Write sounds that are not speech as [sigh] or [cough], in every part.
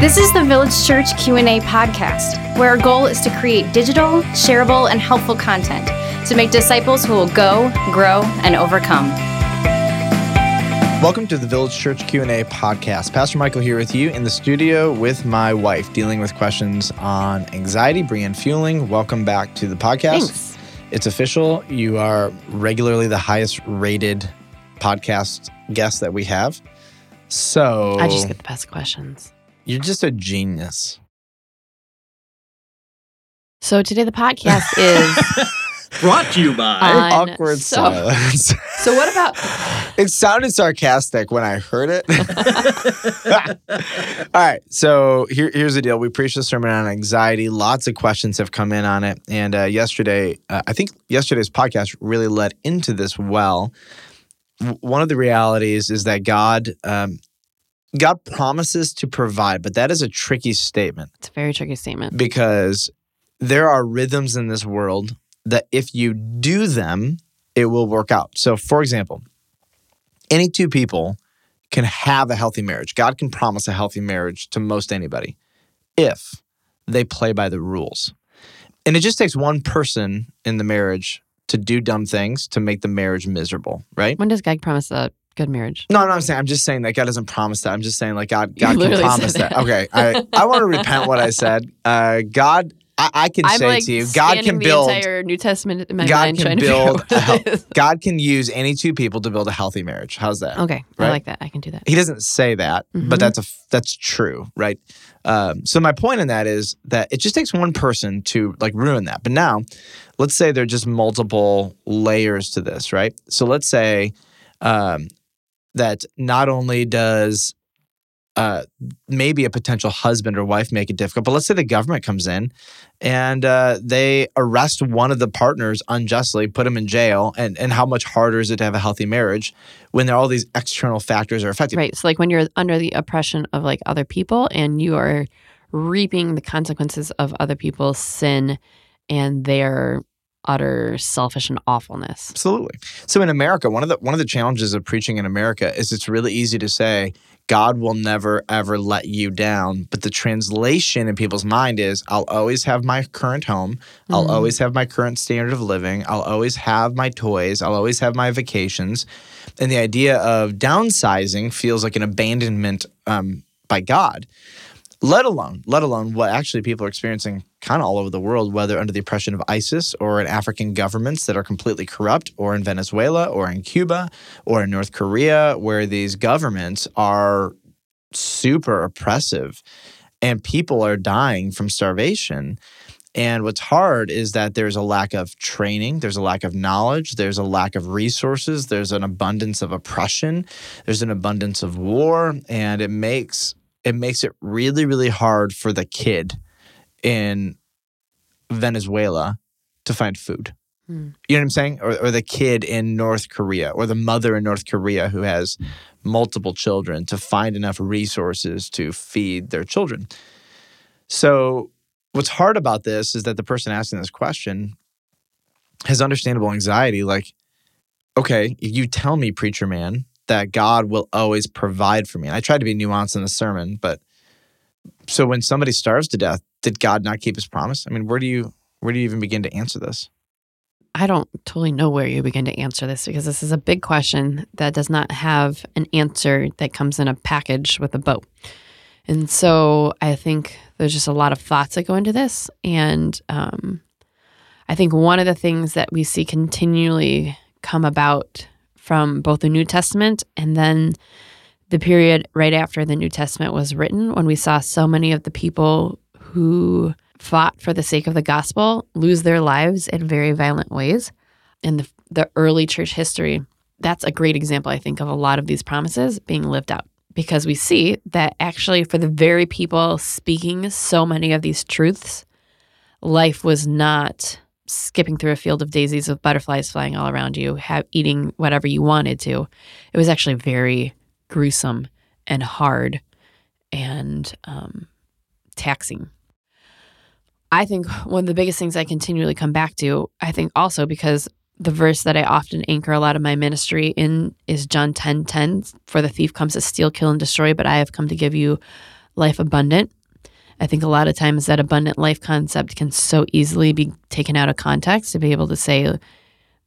This is the Village Church Q&A podcast, where our goal is to create digital, shareable, and helpful content to make disciples who will go, grow, and overcome. Welcome to the Village Church Q&A podcast. Pastor Michael here with you in the studio with my wife dealing with questions on anxiety. Brienne Fueling, welcome back to the podcast. Thanks. It's official. You are regularly the highest rated podcast guest that we have. So I just get the best questions. You're just a genius. So today the podcast is [laughs] Brought to you by. on- Awkward so, silence. [laughs] So what about [laughs] it sounded sarcastic when I heard it. All right, so here, here's the deal. We preached a sermon on anxiety. Lots of questions have come in on it, and uh, yesterday, uh, I think yesterday's podcast really led into this well. W- One of the realities is that God, um, God promises to provide, but that is a tricky statement it's a very tricky statement. because there are rhythms in this world that if you do them, it will work out. So, for example, any two people can have a healthy marriage. God can promise a healthy marriage to most anybody if they play by the rules. And it just takes one person in the marriage to do dumb things to make the marriage miserable, right? When does God promise a good marriage? No, no, I'm saying I'm just saying that God doesn't promise that. I'm just saying like God, God can promise that. that. Okay, I, I want to repent what I said. Uh, God, I, I can I'm say like to you, God can the build. entire New Testament in my God mind can trying build to figure out a what it is. God can use any two people to build a healthy marriage. How's that? Okay, Right? I like that. I can do that. He doesn't say that, Mhm. but that's a that's true, right? Um, so my point in that is that it just takes one person to like ruin that. But now, let's say there are just multiple layers to this, right? So let's say um, that not only does uh, maybe a potential husband or wife make it difficult, but let's say the government comes in and uh, they arrest one of the partners unjustly, put them in jail, and and how much harder is it to have a healthy marriage when there all these external factors are affecting? Right. So like when you're under the oppression of like other people and you are reaping the consequences of other people's sin and their utter selfish and awfulness. Absolutely. So in America, one of the one of the challenges of preaching in America is it's really easy to say God will never ever let you down, but the translation in people's mind is I'll always have my current home, I'll Mhm. always have my current standard of living, I'll always have my toys, I'll always have my vacations. And the idea of downsizing feels like an abandonment um, by God. Let alone, let alone what actually people are experiencing kind of all over the world, whether under the oppression of ISIS or in African governments that are completely corrupt, or in Venezuela or in Cuba or in North Korea, where these governments are super oppressive and people are dying from starvation. And what's hard is that there's a lack of training, there's a lack of knowledge, there's a lack of resources, there's an abundance of oppression, there's an abundance of war, and it makes it makes it really, really hard for the kid in Venezuela to find food. Hmm. You know what I'm saying? Or, or the kid in North Korea, or the mother in North Korea who has multiple children to find enough resources to feed their children. So, what's hard about this is that the person asking this question has understandable anxiety. Like, okay, you tell me, preacher man, that God will always provide for me. And I tried to be nuanced in the sermon, but so when somebody starves to death, did God not keep his promise? I mean, where do you where do you even begin to answer this? I don't totally know where you begin to answer this because this is a big question that does not have an answer that comes in a package with a boat. And so I think there's just a lot of thoughts that go into this. And um, I think one of the things that we see continually come about from both the New Testament and then the period right after the New Testament was written, when we saw so many of the people who fought for the sake of the gospel lose their lives in very violent ways. In the, the early church history, that's a great example, I think, of a lot of these promises being lived out because we see that actually, for the very people speaking so many of these truths, life was not skipping through a field of daisies with butterflies flying all around you, have, eating whatever you wanted to. It was actually very gruesome and hard and um, taxing. I think one of the biggest things I continually come back to, I think also because the verse that I often anchor a lot of my ministry in is John 10 10. For the thief comes to steal, kill, and destroy, but I have come to give you life abundant. I think a lot of times that abundant life concept can so easily be taken out of context to be able to say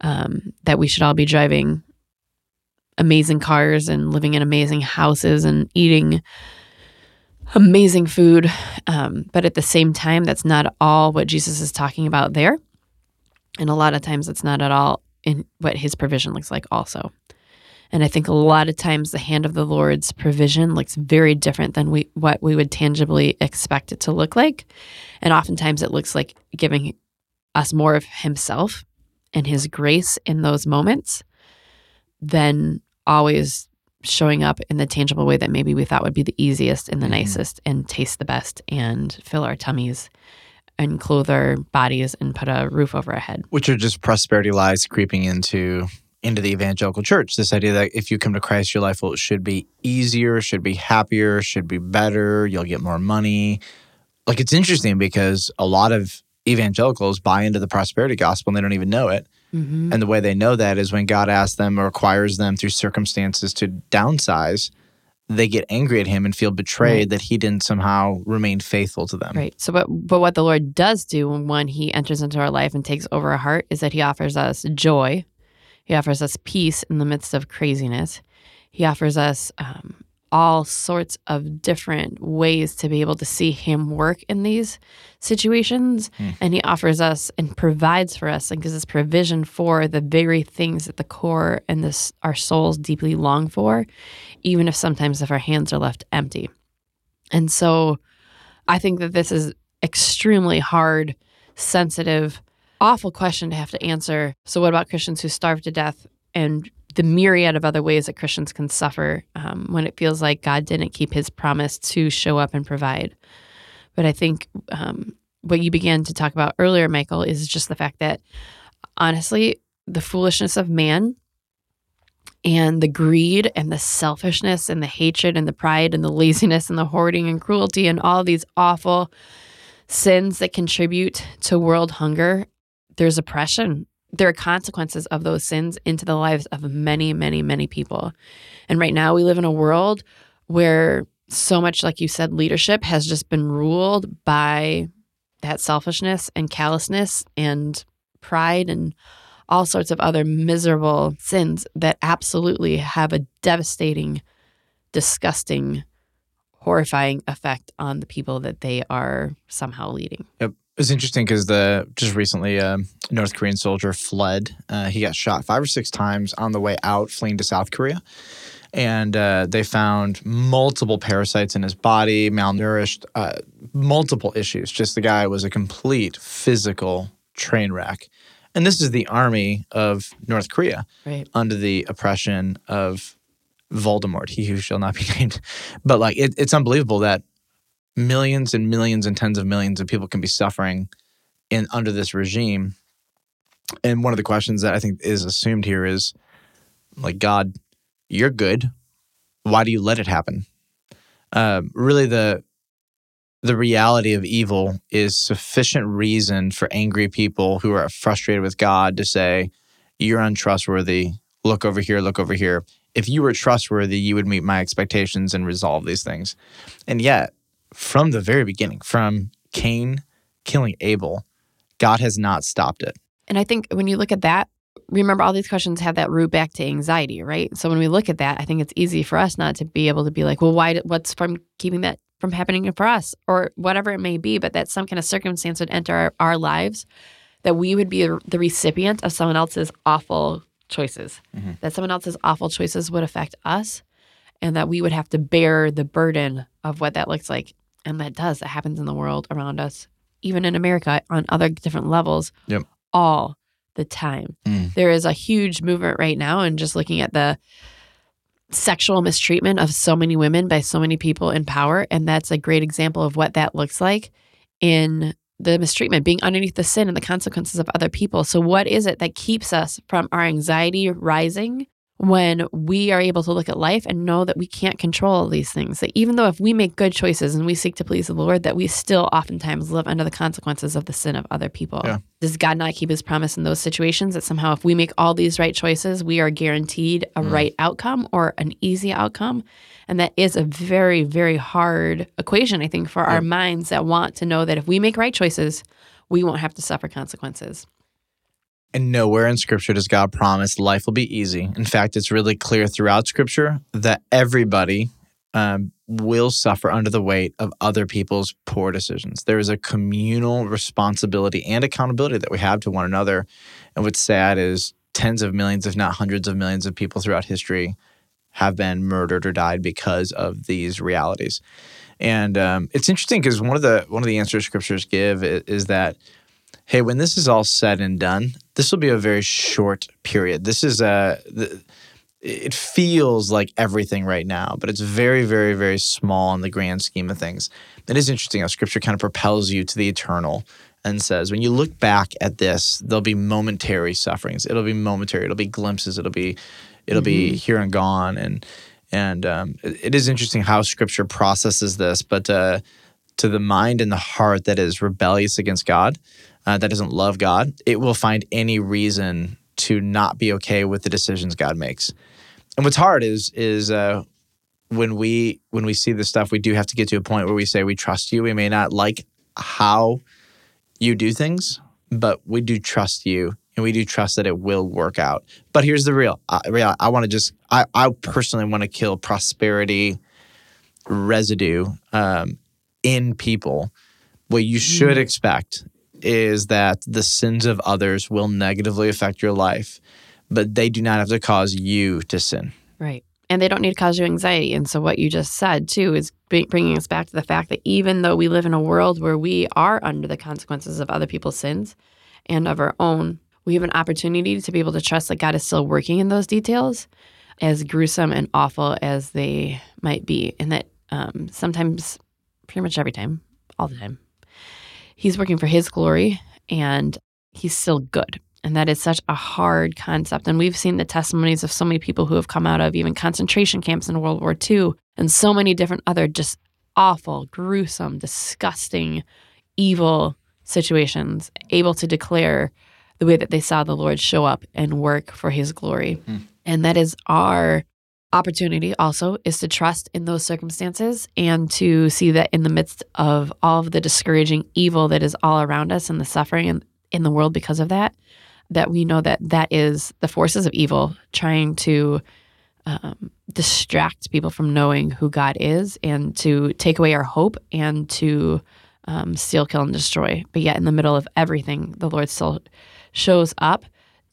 um, that we should all be driving amazing cars and living in amazing houses and eating amazing food. Um, but at the same time, that's not all what Jesus is talking about there. And a lot of times, it's not at all in what his provision looks like, also. And I think a lot of times the hand of the Lord's provision looks very different than we what we would tangibly expect it to look like. And oftentimes it looks like giving us more of himself and his grace in those moments than always showing up in the tangible way that maybe we thought would be the easiest and the Mhm. nicest and taste the best and fill our tummies and clothe our bodies and put a roof over our head. which are just prosperity lies creeping into into the evangelical church this idea that if you come to christ your life will should be easier should be happier should be better you'll get more money like it's interesting because a lot of evangelicals buy into the prosperity gospel and they don't even know it Mm-hmm. and the way they know that is when god asks them or requires them through circumstances to downsize they get angry at him and feel betrayed Right. that he didn't somehow remain faithful to them Right. So, but but what the Lord does do when He enters into our life and takes over our heart is that He offers us joy. He offers us peace in the midst of craziness. He offers us um, all sorts of different ways to be able to see Him work in these situations, Hmm. and He offers us and provides for us and gives us provision for the very things at the core and this our souls deeply long for, even if sometimes if our hands are left empty. And so I think that this is extremely hard, sensitive, awful question to have to answer. So, what about Christians who starve to death and the myriad of other ways that Christians can suffer um, when it feels like God didn't keep his promise to show up and provide? But I think um, what you began to talk about earlier, Michael, is just the fact that honestly, the foolishness of man and the greed and the selfishness and the hatred and the pride and the laziness and the hoarding and cruelty and all these awful sins that contribute to world hunger, there's oppression. There are consequences of those sins into the lives of many, many, many people. And right now, we live in a world where so much, like you said, leadership has just been ruled by that selfishness and callousness and pride and all sorts of other miserable sins that absolutely have a devastating, disgusting, horrifying effect on the people that they are somehow leading. It's interesting because the just recently a North Korean soldier fled. Uh, he got shot five or six times on the way out, fleeing to South Korea, and uh, they found multiple parasites in his body, malnourished, uh, multiple issues. Just the guy was a complete physical train wreck. And this is the army of North Korea Right. under the oppression of Voldemort, he who shall not be [laughs] named. But like it, it's unbelievable that millions and millions and tens of millions of people can be suffering in under this regime. And one of the questions that I think is assumed here is like God, you're good. Why do you let it happen? Uh, really, the the reality of evil is sufficient reason for angry people who are frustrated with God to say, "You're untrustworthy. Look over here. Look over here." If you were trustworthy, you would meet my expectations and resolve these things. And yet, from the very beginning, from Cain killing Abel, God has not stopped it. And I think when you look at that, remember all these questions have that root back to anxiety, right? So when we look at that, I think it's easy for us not to be able to be like, well, why? What's from keeping that from happening for us, or whatever it may be? But that some kind of circumstance would enter our, our lives that we would be the recipient of someone else's awful choices. Mhm. That someone else's awful choices would affect us, and that we would have to bear the burden of what that looks like. And that does. That happens in the world around us, even in America on other different levels. Yep. All the time. Mm. There is a huge movement right now, and just looking at the sexual mistreatment of so many women by so many people in power. And that's a great example of what that looks like in the mistreatment, being underneath the sin and the consequences of other people. So, what is it that keeps us from our anxiety rising when we are able to look at life and know that we can't control these things. That even though if we make good choices and we seek to please the Lord, that we still oftentimes live under the consequences of the sin of other people. Yeah. Does God not keep his promise in those situations that somehow if we make all these right choices, we are guaranteed a mm. right outcome or an easy outcome? And that is a very, very hard equation, I think, for our minds that want to know that if we make right choices, we won't have to suffer consequences. And nowhere in scripture does God promise life will be easy. In fact, it's really clear throughout scripture that everybody um, will suffer under the weight of other people's poor decisions. There is a communal responsibility and accountability that we have to one another. And what's sad is tens of millions, if not hundreds of millions of people throughout history have been murdered or died because of these realities. And um, it's interesting because one of the one of the answers scriptures give is, is that hey, when this is all said and done, this will be a very short period. This is a, the, it feels like everything right now, but it's very, very, very small in the grand scheme of things. It is interesting how scripture kind of propels you to the eternal and says, when you look back at this, there'll be momentary sufferings. It'll be momentary. It'll be glimpses. It'll be, it'll be here and gone. And, and um, it, it is interesting how scripture processes this, but uh, to the mind and the heart that is rebellious against God, uh, that doesn't love God, it will find any reason to not be okay with the decisions God makes. And what's hard is is uh, when we when we see this stuff, we do have to get to a point where we say we trust you. We may not like how you do things, but we do trust you, and we do trust that it will work out. But here's the real, uh, real. I want to just, I, I personally want to kill prosperity residue um, in people. What you should expect is that the sins of others will negatively affect your life, but they do not have to cause you to sin. Right. And they don't need to cause you anxiety. And so, what you just said, too, is bringing us back to the fact that even though we live in a world where we are under the consequences of other people's sins and of our own, we have an opportunity to be able to trust that God is still working in those details, as gruesome and awful as they might be. And that um, sometimes, pretty much every time, all the time, He's working for His glory and He's still good. And that is such a hard concept. And we've seen the testimonies of so many people who have come out of even concentration camps in World War II and so many different other just awful, gruesome, disgusting, evil situations, able to declare the way that they saw the Lord show up and work for his glory. Hmm. And that is our opportunity also is to trust in those circumstances and to see that in the midst of all of the discouraging evil that is all around us and the suffering in, in the world because of that, that we know that that is the forces of evil trying to um, distract people from knowing who God is and to take away our hope and to um, steal, kill, and destroy. But yet, in the middle of everything, the Lord still shows up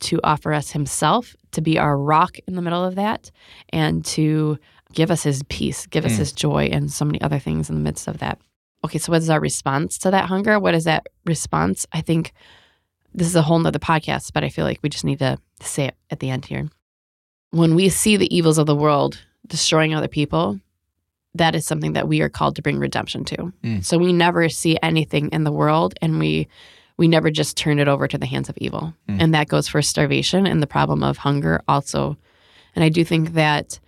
to offer us Himself, to be our rock in the middle of that, and to give us His peace, give us Mm. His joy, and so many other things in the midst of that. Okay, so what is our response to that hunger? What is that response? I think this is a whole nother podcast, but I feel like we just need to say it at the end here. When we see the evils of the world destroying other people, that is something that we are called to bring redemption to. Mm. So we never see anything in the world and we we never just turn it over to the hands of evil. Mm. And that goes for starvation and the problem of hunger also. And I do think that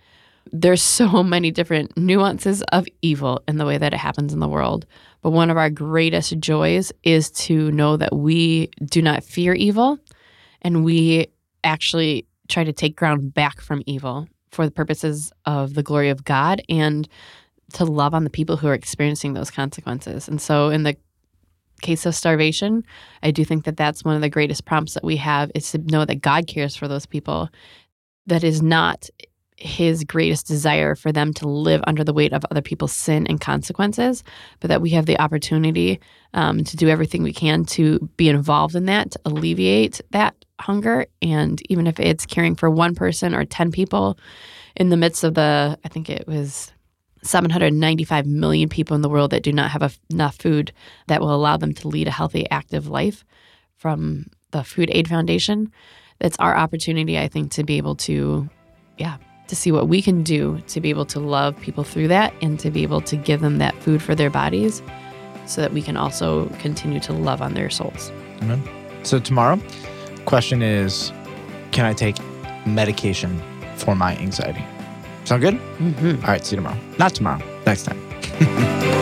there's so [laughs] many different nuances of evil in the way that it happens in the world. But one of our greatest joys is to know that we do not fear evil and we actually try to take ground back from evil for the purposes of the glory of God and to love on the people who are experiencing those consequences. And so, in the case of starvation, I do think that that's one of the greatest prompts that we have is to know that God cares for those people. That is not his greatest desire for them to live under the weight of other people's sin and consequences, but that we have the opportunity um, to do everything we can to be involved in that, to alleviate that hunger. And even if it's caring for one person or 10 people in the midst of the, I think it was 795 million people in the world that do not have enough food that will allow them to lead a healthy, active life from the Food Aid Foundation. It's our opportunity, I think, to be able to, yeah, to see what we can do to be able to love people through that and to be able to give them that food for their bodies so that we can also continue to love on their souls. So tomorrow, question is, can I take medication for my anxiety. Sound good? hmm All right, see you tomorrow. Not tomorrow, next time. [laughs]